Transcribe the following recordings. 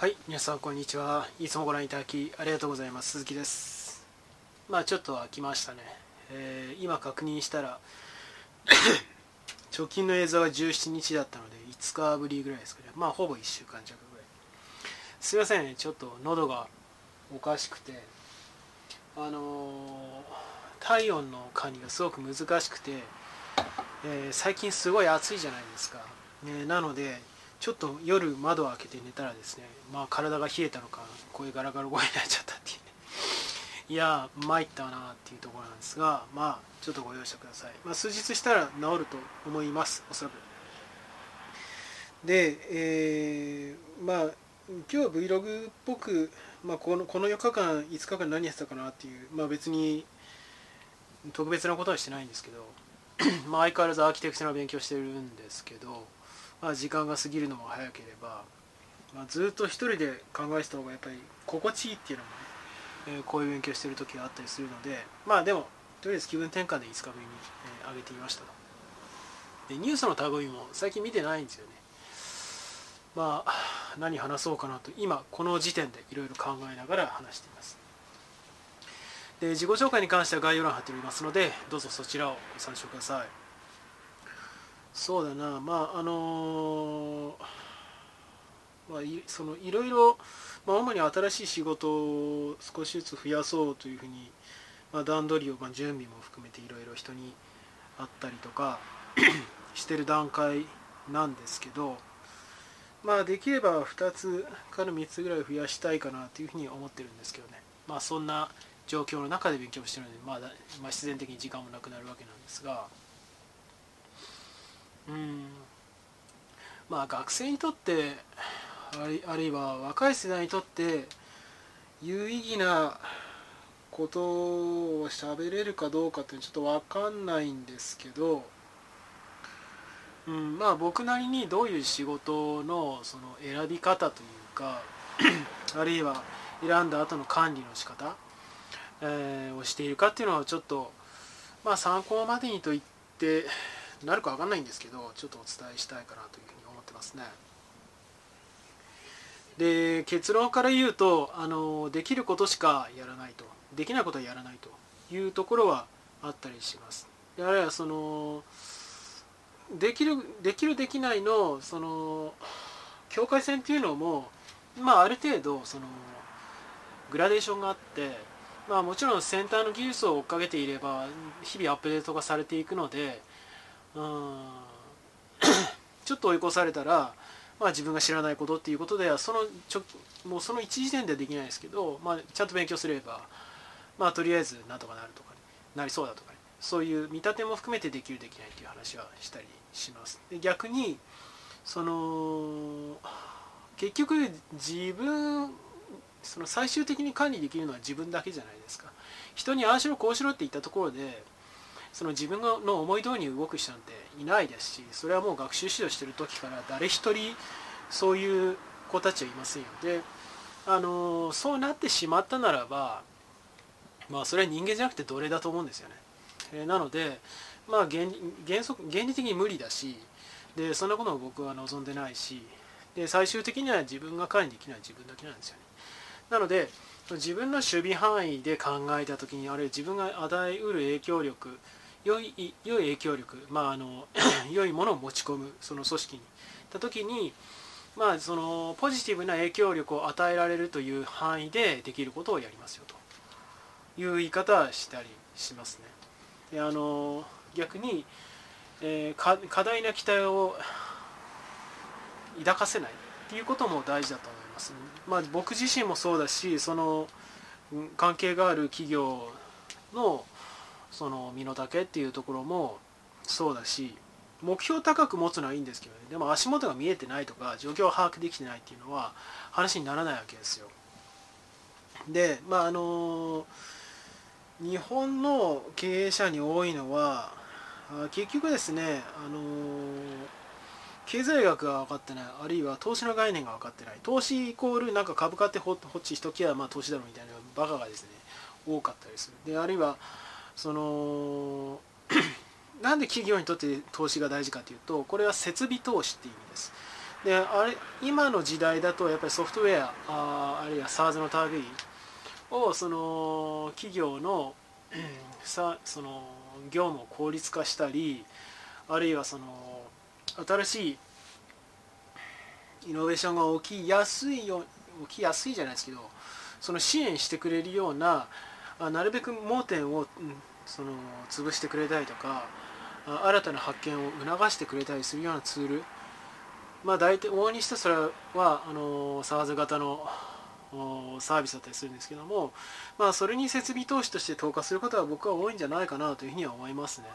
はい皆さんこんにちは。いつもご覧いただきありがとうございます。鈴木です。まあちょっと飽きましたね、えー、今確認したら 直近の映像は17日だったので5日ぶりぐらいですかね。まあほぼ1週間弱ぐらい。すいませんね。ちょっと喉がおかしくてあのー、体温の管理がすごく難しくて、えー、最近すごい暑いじゃないですか、ね、なのでちょっと夜窓を開けて寝たらですねまあ体が冷えたのかこういうガラガラ声になっちゃったっていうね。いや参ったなっていうところなんですがまあちょっとご容赦ください、まあ、数日したら治ると思いますおそらく。で、えー、まあ今日は Vlog っぽく、まあ、このこの4日間5日間何やってたかなっていうまあ別に特別なことはしてないんですけど まあ相変わらずアーキテクチャの勉強してるんですけどまあ、時間が過ぎるのも早ければ、まあ、ずっと一人で考えてた方がやっぱり心地いいっていうのもね、えー、こういう勉強してる時があったりするのでまあでもとりあえず気分転換で5日ぶりに、えー、上げてみましたと。でニュースの類も最近見てないんですよね。まあ何話そうかなと今この時点でいろいろ考えながら話しています。で自己紹介に関しては概要欄貼っておりますのでどうぞそちらをご参照ください。そうだなまああのー、まあ、いそのいろいろ、まあ、主に新しい仕事を少しずつ増やそうというふうに、まあ、段取りを、まあ、準備も含めていろいろ人に会ったりとか してる段階なんですけどまあできれば2つから3つぐらい増やしたいかなというふうに思ってるんですけどねまあそんな状況の中で勉強してるので、まあ、まあ自然的に時間もなくなるわけなんですが。まあ学生にとってあるいは若い世代にとって有意義なことを喋れるかどうかってちょっと分かんないんですけど、うん、まあ僕なりにどういう仕事のその選び方というか あるいは選んだ後の管理の仕方、えー、をしているかっていうのはちょっとまあ参考までにと言ってなるか分かんないんですけどちょっとお伝えしたいかなというふうに思ってますね。で結論から言うとあのできることしかやらないとできないことはやらないというところはあったりします。であるいはそのできるできるできないのその境界線っていうのもまあある程度そのグラデーションがあってまあもちろん先端の技術を追っかけていれば日々アップデートがされていくのでうんちょっと追い越されたら、まあ、自分が知らないことっていうことではそのちょもうその一時点ではできないですけど、まあ、ちゃんと勉強すれば、まあ、とりあえずなんとかなるとか、ね、なりそうだとか、ね、そういう見立ても含めてできるできないっていう話はしたりします。で逆にその結局自分その最終的に管理できるのは自分だけじゃないですか人にああしろこうしろって言ったところでその自分の思い通りに動く人なんていないですしそれはもう学習指導してる時から誰一人そういう子たちはいませんよ。であのそうなってしまったならばまあそれは人間じゃなくて奴隷だと思うんですよね、えー、なのでまあ原原則原理的に無理だしでそんなことも僕は望んでないしで最終的には自分が管理できない自分だけなんですよね。なので自分の守備範囲で考えた時にあるいは自分が与えうる影響力良い良い影響力、まあ、あの 良いものを持ち込むその組織に。た時に、まあ、そのポジティブな影響力を与えられるという範囲でできることをやりますよと。いう言い方はしたりしますね。であの逆に、えー、過大な期待を抱かせないっていうことも大事だと思います、まあ、僕自身もそうだしその関係がある企業のその身の丈っていうところもそうだし目標高く持つのはいいんですけどね。でも足元が見えてないとか状況を把握できてないっていうのは話にならないわけですよ。でまああの日本の経営者に多いのは結局ですねあの経済学が分かってないあるいは投資の概念が分かってない。投資イコールなんか株買ってほっちしときゃまあ投資だろうみたいなバカがですね多かったりする。であるいはその なんで企業にとって投資が大事かというとこれは設備投資っていう意味です。であれ今の時代だとやっぱりソフトウェアああるいは SARS の類をその企業のさその業務を効率化したりあるいはその新しいイノベーションが起きやすいよ起きやすいじゃないですけどその支援してくれるようななるべく盲点をその潰してくれたりとか新たな発見を促してくれたりするようなツール。まあ大体往々にしてそれはあの SARS 型のサービスだったりするんですけども、まあ、それに設備投資として投下することは僕は多いんじゃないかなというふうには思いますね。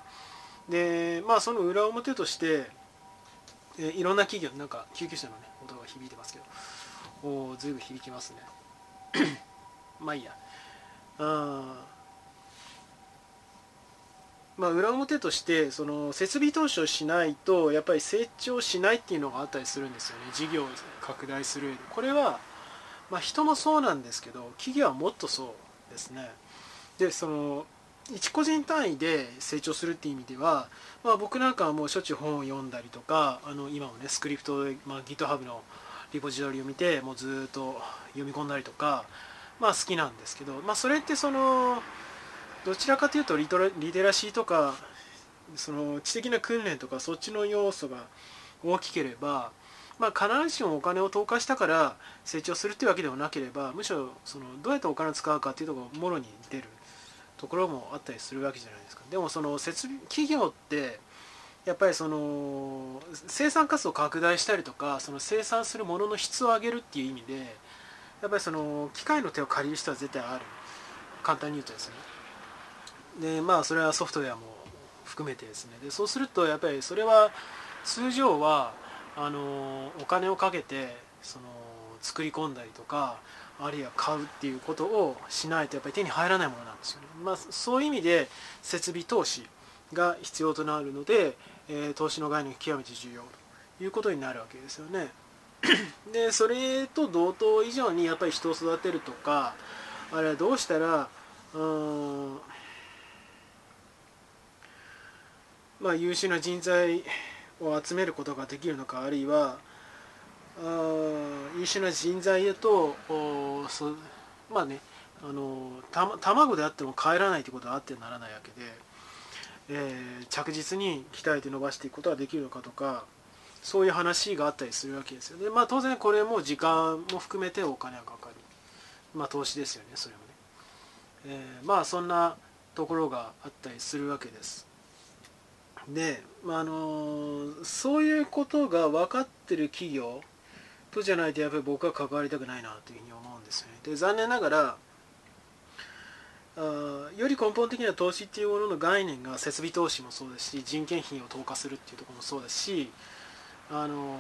でまあその裏表としてえいろんな企業なんか救急車のね音が響いてますけどおずいぶん響きますね。まあいいや。あまあ、裏表としてその設備投資をしないとやっぱり成長しないっていうのがあったりするんですよね。事業を拡大するこれは、まあ、人もそうなんですけど企業はもっとそうですね。でその一個人単位で成長するっていう意味では、まあ、僕なんかはもうしょっちゅう本を読んだりとかあの今もねスクリプトで、まあ、GitHub のリポジトリを見てもうずっと読み込んだりとか、まあ、好きなんですけど、まあ、それってそのどちらかというとリテラシーとかその知的な訓練とかそっちの要素が大きければ、まあ、必ずしもお金を投下したから成長するっていうわけではなければむしろそのどうやってお金を使うかっていうところがもろに出るところもあったりするわけじゃないですか。でもその設備企業ってやっぱりその生産活動を拡大したりとかその生産するものの質を上げるっていう意味でやっぱりその機械の手を借りる人は絶対ある。簡単に言うとですね。でまあそれはソフトウェアも含めてですね。でそうするとやっぱりそれは通常はあのお金をかけてその作り込んだりとかあるいは買うっていうことをしないとやっぱり手に入らないものなんですよね、まあ、そういう意味で設備投資が必要となるので、えー、投資の概念が極めて重要ということになるわけですよね。でそれと同等以上にやっぱり人を育てるとかあれはどうしたらうんまあ、優秀な人材を集めることができるのかあるいはあ優秀な人材へとそまあねあのた卵であっても帰らないということはあってならないわけで、えー、着実に鍛えて伸ばしていくことができるのかとかそういう話があったりするわけですよね。まあ当然これも時間も含めてお金がかかる。まあ投資ですよね、それもね。えー、まあそんなところがあったりするわけです。で、まあ、あのそういうことが分かってる企業とじゃないとやっぱり僕は関わりたくないなというふうに思うんですよね。で残念ながらあより根本的な投資っていうものの概念が設備投資もそうですし人件費を投下するっていうところもそうですしあの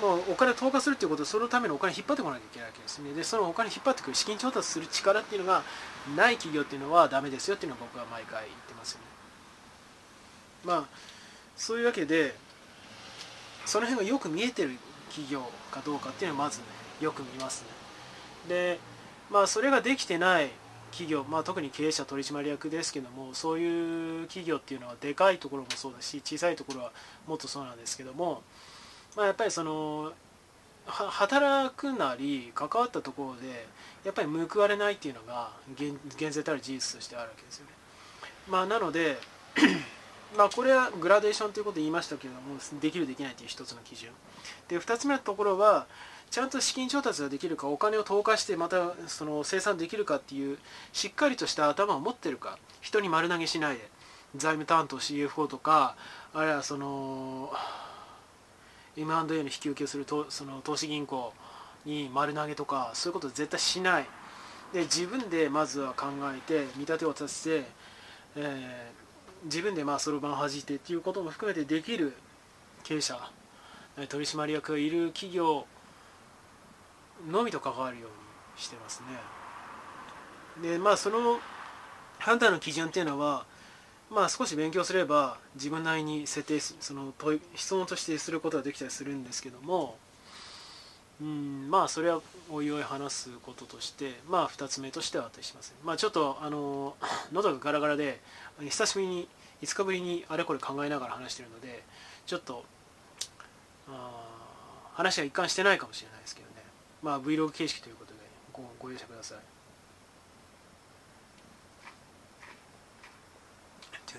もうお金を投下するっていうことはそのためのお金を引っ張ってこなきゃいけないわけですね。でそのお金を引っ張ってくる資金調達する力っていうのがない企業っていうのはダメですよっていうのは僕は毎回言ってますよね。まあそういうわけでその辺がよく見えてる企業かどうかっていうのはまず、ね、よく見ますね。でまあそれができてない企業、まあ、特に経営者取締役ですけどもそういう企業っていうのはでかいところもそうだし小さいところはもっとそうなんですけどもまあ、やっぱりその働くなり関わったところでやっぱり報われないっていうのが現在たる事実としてあるわけですよね。まあ、なので まあこれはグラデーションということを言いましたけれどもできるできないという一つの基準で2つ目のところはちゃんと資金調達ができるかお金を投下してまたその生産できるかっていうしっかりとした頭を持ってるか人に丸投げしないで財務担当 CFO とかあるいはその M&A の引き受けをするとその投資銀行に丸投げとかそういうこと絶対しない。で自分でまずは考えて見立てを立てて、えー、自分でまあそろばんを弾いてっていうことも含めてできる経営者取締役がいる企業のみと関わるようにしてますね。でまあその判断の基準っていうのはまあ少し勉強すれば自分なりに設定その問い質問としてすることができたりするんですけどもうんまあそれはおいおい話すこととしてまあ2つ目としてはあったりします、まあちょっとあの喉がガラガラで久しぶりに5日ぶりにあれこれ考えながら話してるのでちょっと話が一貫してないかもしれないですけどね。まあ Vlog 形式ということでごご容赦ください。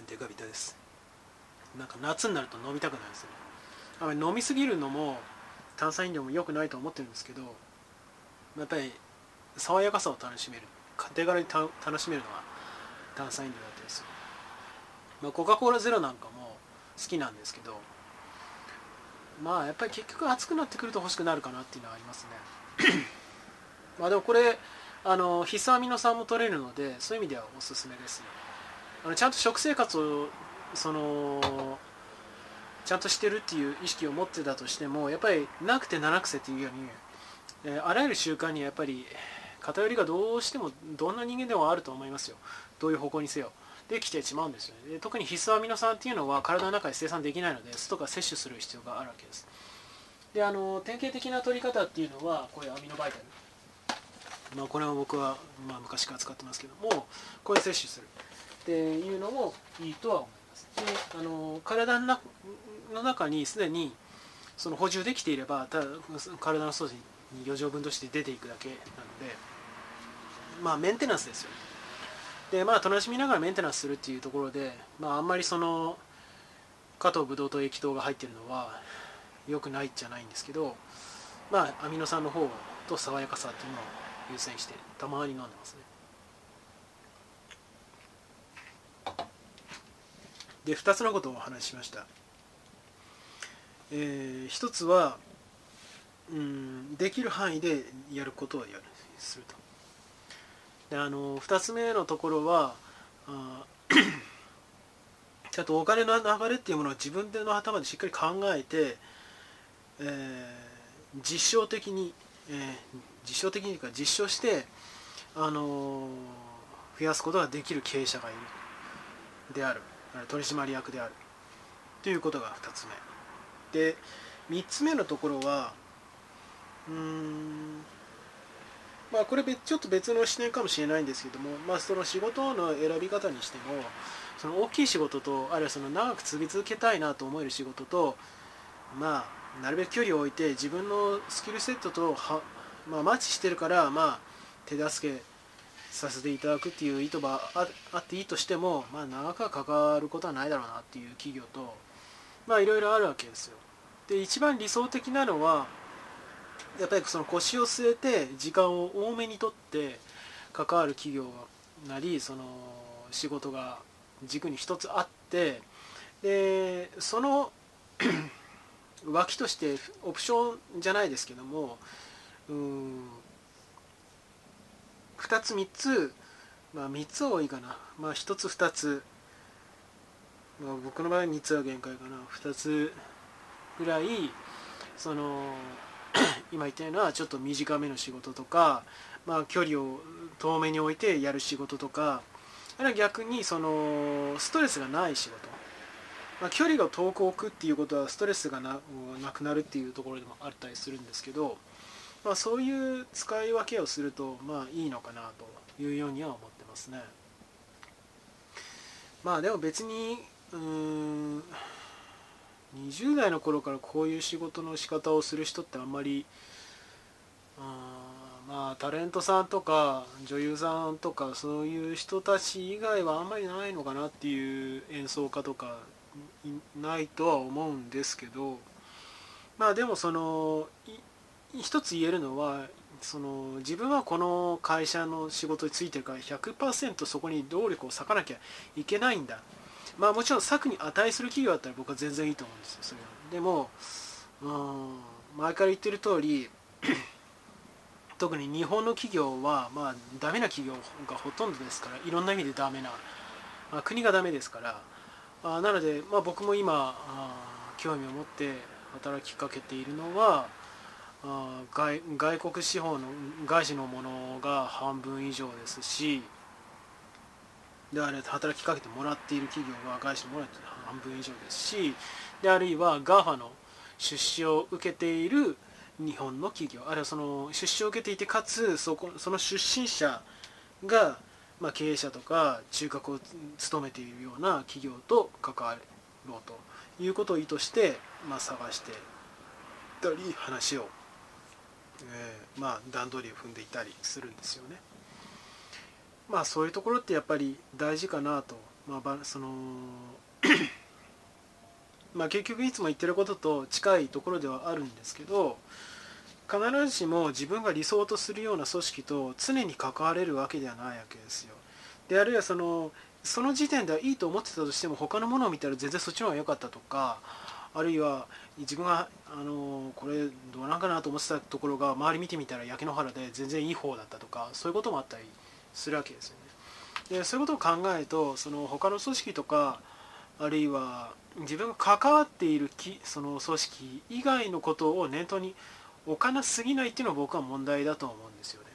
デカビタですなんか夏になると飲みたくなるんですよあまり飲みすぎるのも炭酸飲料も良くないと思ってるんですけどやっぱり爽やかさを楽しめる手軽に楽しめるのは炭酸飲料だったりする、まあ、コカ・コーラゼロなんかも好きなんですけどまあやっぱり結局暑くなってくると欲しくなるかなっていうのはありますねまあでもこれあの必須アミノ酸も取れるのでそういう意味ではおすすめですねあのちゃんと食生活をそのちゃんとしてるっていう意識を持ってたとしてもやっぱりなくて七癖っていうように、え、あらゆる習慣にはやっぱり偏りがどうしてもどんな人間でもあると思いますよ。どういう方向にせよ。できてしまうんですよね。で特に必須アミノ酸っていうのは体の中で生産できないので外か摂取する必要があるわけです。であの典型的な取り方っていうのはこういうアミノバイタル、まあ、これは僕は、まあ、昔から使ってますけどもこういう摂取する。っていうのもいいとは思いますであの体の中にすでにその補充できていればただ体の外に余剰分として出ていくだけなので。まあメンテナンスですよね。でまあ楽しみながらメンテナンスするっていうところで、まあ、あんまりその加藤ブドウ糖液糖が入ってるのは良くないじゃないんですけどまあアミノ酸の方と爽やかさっていうのを優先してたまに飲んでますね。で2つのことをお話ししました。えー、1つはうんできる範囲でやることをやるすると。であの2つ目のところはあ ちゃんとお金の流れっていうものを自分での頭でしっかり考えて、えー、実証的に、えー、実証的にか実証して、あのー、増やすことができる経営者がいるである。取締役である。ということが2つ目。で3つ目のところはうーんまあ、これちょっと別の視点かもしれないんですけども、まあ、その仕事の選び方にしてもその大きい仕事とあるいはその長く続けたいなと思える仕事と、まあ、なるべく距離を置いて自分のスキルセットとは、まあ、マッチしてるから、まあ、手助けさせていただくっていう意図があっていいとしても、まあ、長くは関わることはないだろうなっていう企業と、まあ、いろいろあるわけですよ。で一番理想的なのはやっぱりその腰を据えて時間を多めにとって関わる企業なりその仕事が軸に一つあってでその 脇としてオプションじゃないですけどもうん2つ3つまあ3つは多いかな。まあ1つ2つ、まあ、僕の場合3つは限界かな。2つぐらいその 今言ったようなちょっと短めの仕事とか、まあ、距離を遠めに置いてやる仕事とか。あるいは逆にそのストレスがない仕事、まあ、距離が遠く置くっていうことはストレスがななくなるっていうところでもあったりするんですけど、まあ、そういう使い分けをするとまあいいのかなというようには思ってますね。まあでも別にうーん20代の頃からこういう仕事の仕方をする人ってあんまりあまあタレントさんとか女優さんとかそういう人たち以外はあんまりないのかなっていう演奏家とかないとは思うんですけどまあでもその一つ言えるのはその自分はこの会社の仕事についてるから100%そこに動力を割かなきゃいけないんだ。まあもちろん策に値する企業だったら僕は全然いいと思うんですよそれは。でもうん前から言ってる通り 特に日本の企業はまあダメな企業がほとんどですからいろんな意味でダメな、まあ、国がダメですから。あなので、まあ、僕も今あ興味を持って働きかけているのはあ外外国資本の外資のものが半分以上ですしであれ働きかけてもらっている企業が外資のもらって半分以上ですしであるいは GAFA の出資を受けている日本の企業あるいはその出資を受けていてかつそこその出身者が、まあ、経営者とか中核を務めているような企業と関わろうということを意図して、まあ、探してたり話を、えー、まあ段取りを踏んでいたりするんですよね。まあそういうところってやっぱり大事かなと、まあ、その まあ結局いつも言ってることと近いところではあるんですけど必ずしも自分が理想とするような組織と常に関われるわけではないわけですよ。であるいはそのその時点ではいいと思ってたとしても他のものを見たら全然そっちの方が良かったとかあるいは自分があのこれどうなんかなと思ってたところが周り見てみたら焼け野原で全然いい方だったとかそういうこともあったりするわけですよね。でそういうことを考えるとその他の組織とかあるいは自分が関わっているその組織以外のことを念頭に置かなすぎないっていうのは僕は問題だと思うんですよね。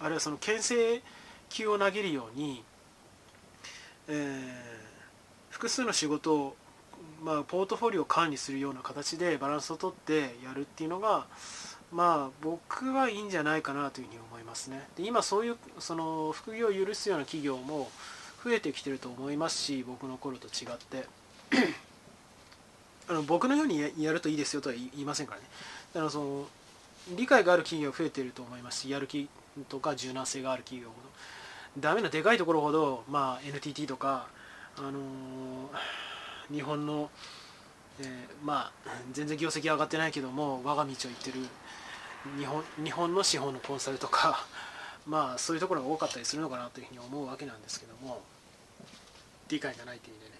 あるいはその牽制球を投げるように、えー、複数の仕事をまあ、ポートフォリオを管理するような形でバランスをとってやるっていうのがまあ僕はいいんじゃないかなというふうに思いますね。で今そういうその副業を許すような企業も増えてきてると思いますし僕の頃と違って。あの僕のようにやるといいですよとは言いませんからね。だからその理解がある企業増えてると思いますしやる気とか柔軟性がある企業ほど。ダメなでかいところほど、まあ、NTT とか、あのー日本の、えー、まあ全然業績上がってないけども我が道を行ってる日本日本の資本のコンサルとか まあそういうところが多かったりするのかなというふうに思うわけなんですけども理解がないという意味でね、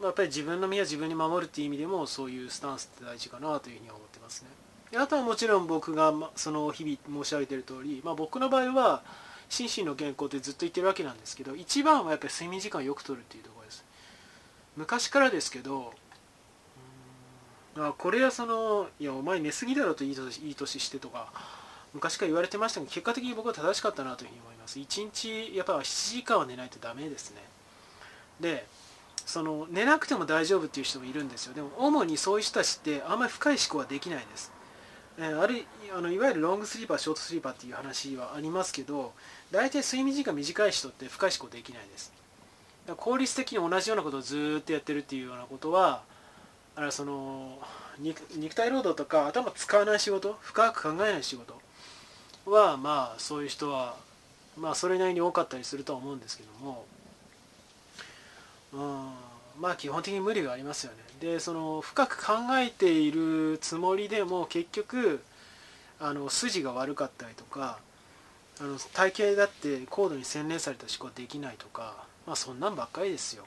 うん。まあ、やっぱり自分の身は自分に守るっていう意味でもそういうスタンスって大事かなというふうに思ってますね。あとはもちろん僕がその日々申し上げている通り、まあ、僕の場合は心身の健康ってずっと言ってるわけなんですけど一番はやっぱり睡眠時間をよくとるっていうところです。昔からですけどあこれはそのいやお前寝すぎだろといい年してとか昔から言われてましたが結果的に僕は正しかったなというふうに思います。1日やっぱ7時間は寝ないとダメですね。でその寝なくても大丈夫っていう人もいるんですよ。でも主にそういう人たちってあんまり深い思考はできないです、えー、あるあのいわゆるロングスリーパーショートスリーパーっていう話はありますけど大体睡眠時間短い人って深い思考できないです。効率的に同じようなことをずっとやってるっていうようなことはあれその肉体労働とか頭使わない仕事深く考えない仕事はまあそういう人はまあそれなりに多かったりするとは思うんですけども、うん、まあ基本的に無理がありますよね。でその深く考えているつもりでも結局あの筋が悪かったりとかあの体型だって高度に洗練された思考できないとかまあそんなんばっかりですよ。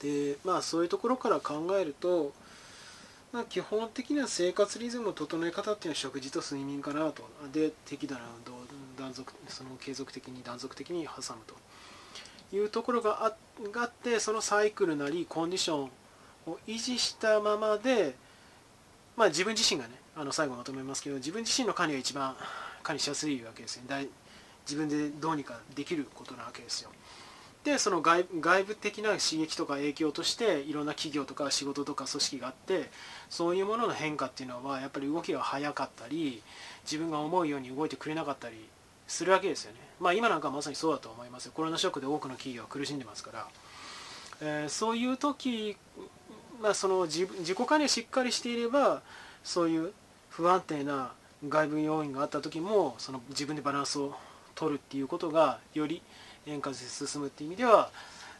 でまあそういうところから考えると、まあ、基本的な生活リズムの整え方っていうのは食事と睡眠かなと。で適度な運動断続その継続的に断続的に挟むと。いうところがあってそのサイクルなりコンディションを維持したままでまあ自分自身がねあの最後まとめますけど自分自身の管理が一番管理しやすいわけですね自分でどうにかできることなわけですよ。でその外外部的な刺激とか影響としていろんな企業とか仕事とか組織があってそういうものの変化っていうのはやっぱり動きが速かったり自分が思うように動いてくれなかったりするわけですよね。まあ今なんかまさにそうだと思いますよ。コロナショックで多くの企業は苦しんでますから、えー、そういう時、まあ、その自自己管理をしっかりしていればそういう不安定な外部要因があった時もその自分でバランスを取るっていうことがより円滑に進むっていう意味では、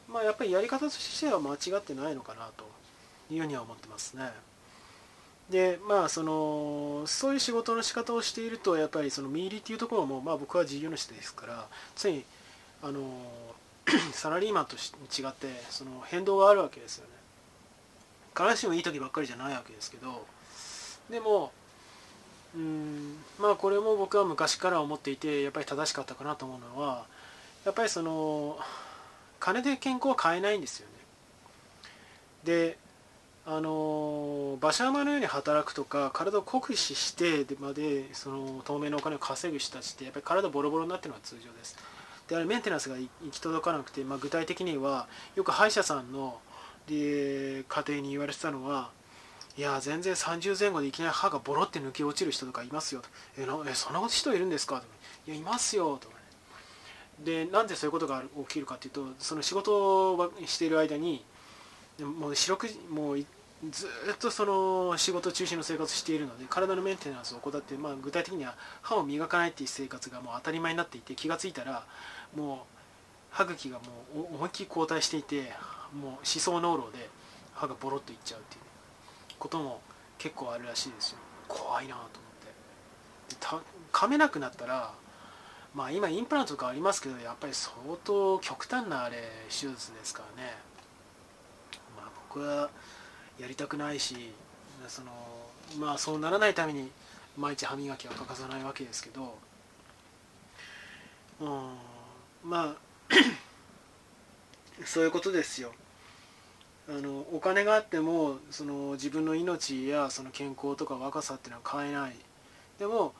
まあ、やっぱりやり方としては間違ってないのかなというふうには思ってますね。でまあそのそういう仕事の仕方をしているとやっぱりその見入りっていうところも、まあ、僕は事業主ですから常にあの サラリーマンと違ってその変動があるわけですよね。必ずしもいい時ばっかりじゃないわけですけどでもうんまあこれも僕は昔から思っていてやっぱり正しかったかなと思うのはやっぱりその金で健康は買えないんですよねであの馬車馬のように働くとか体を酷使してまでその透明なお金を稼ぐ人たちってやっぱり体ボロボロになってるのが通常です。であれメンテナンスが行き届かなくて、まあ、具体的にはよく歯医者さんので家庭に言われてたのはいや全然30前後でいきなり歯がボロって抜け落ちる人とかいますよと。えなえそんな人いるんですか？といやいますよと。でなんでそういうことが起きるかっていうとその仕事をしている間にもう四六もうずっとその仕事中心の生活しているので体のメンテナンスを怠って、まあ、具体的には歯を磨かないっていう生活がもう当たり前になっていて気が付いたらもう歯茎がもう思いっきり後退していてもう思想濃漏で歯がボロッといっちゃうっていうことも結構あるらしいですよ。怖いなと思って。噛めなくなったらまあ今インプラントとかありますけどやっぱり相当極端なあれ手術ですからね。まあ僕はやりたくないしそのまあそうならないために毎日歯磨きは欠かさないわけですけど、うん、まあ そういうことですよ。あのお金があってもその自分の命やその健康とか若さっていうのは買えない。でも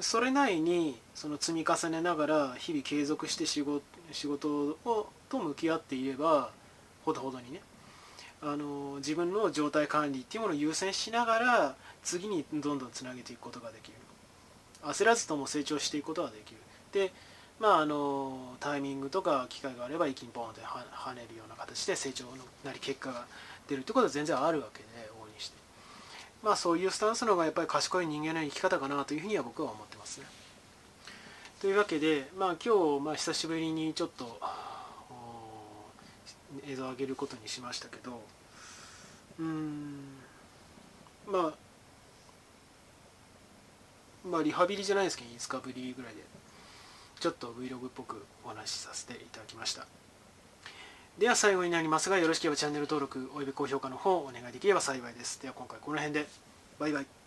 それなりにその積み重ねながら日々継続して仕事仕事をと向き合っていればほどほどにねあの自分の状態管理っていうものを優先しながら次にどんどんつなげていくことができる。焦らずとも成長していくことができる。でまああのタイミングとか機会があれば一気にボーンって跳ねるような形で成長なり結果が出るってことは全然あるわけで往々にして。まあそういうスタンスの方がやっぱり賢い人間の生き方かなというふうには僕は思ってますね。というわけでまあ今日、まあ、久しぶりにちょっと映像を上げることにしましたけどうんまあまあリハビリじゃないですけど5日ぶりぐらいでちょっと Vlog っぽくお話しさせていただきました。では最後になりますがよろしければチャンネル登録および高評価の方お願いできれば幸いです。では今回この辺でバイバイ。